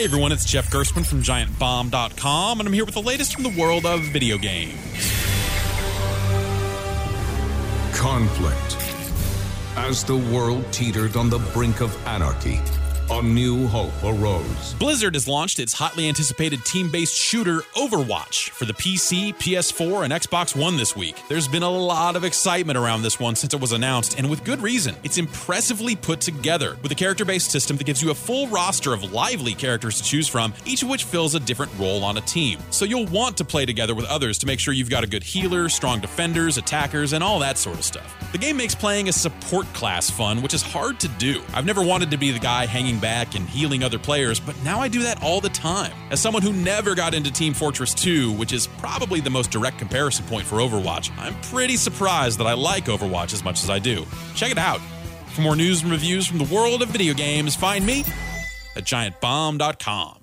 Hey everyone, it's Jeff Gerstmann from GiantBomb.com, and I'm here with the latest from the world of video games. Conflict. As the world teetered on the brink of anarchy, a new hope arose. Blizzard has launched its hotly anticipated team based shooter Overwatch for the PC, PS4, and Xbox One this week. There's been a lot of excitement around this one since it was announced, and with good reason. It's impressively put together, with a character based system that gives you a full roster of lively characters to choose from, each of which fills a different role on a team. So you'll want to play together with others to make sure you've got a good healer, strong defenders, attackers, and all that sort of stuff. The game makes playing a support class fun, which is hard to do. I've never wanted to be the guy hanging back and healing other players, but now I do that all the time. As someone who never got into Team Fortress 2, which is probably the most direct comparison point for Overwatch, I'm pretty surprised that I like Overwatch as much as I do. Check it out. For more news and reviews from the world of video games, find me at giantbomb.com.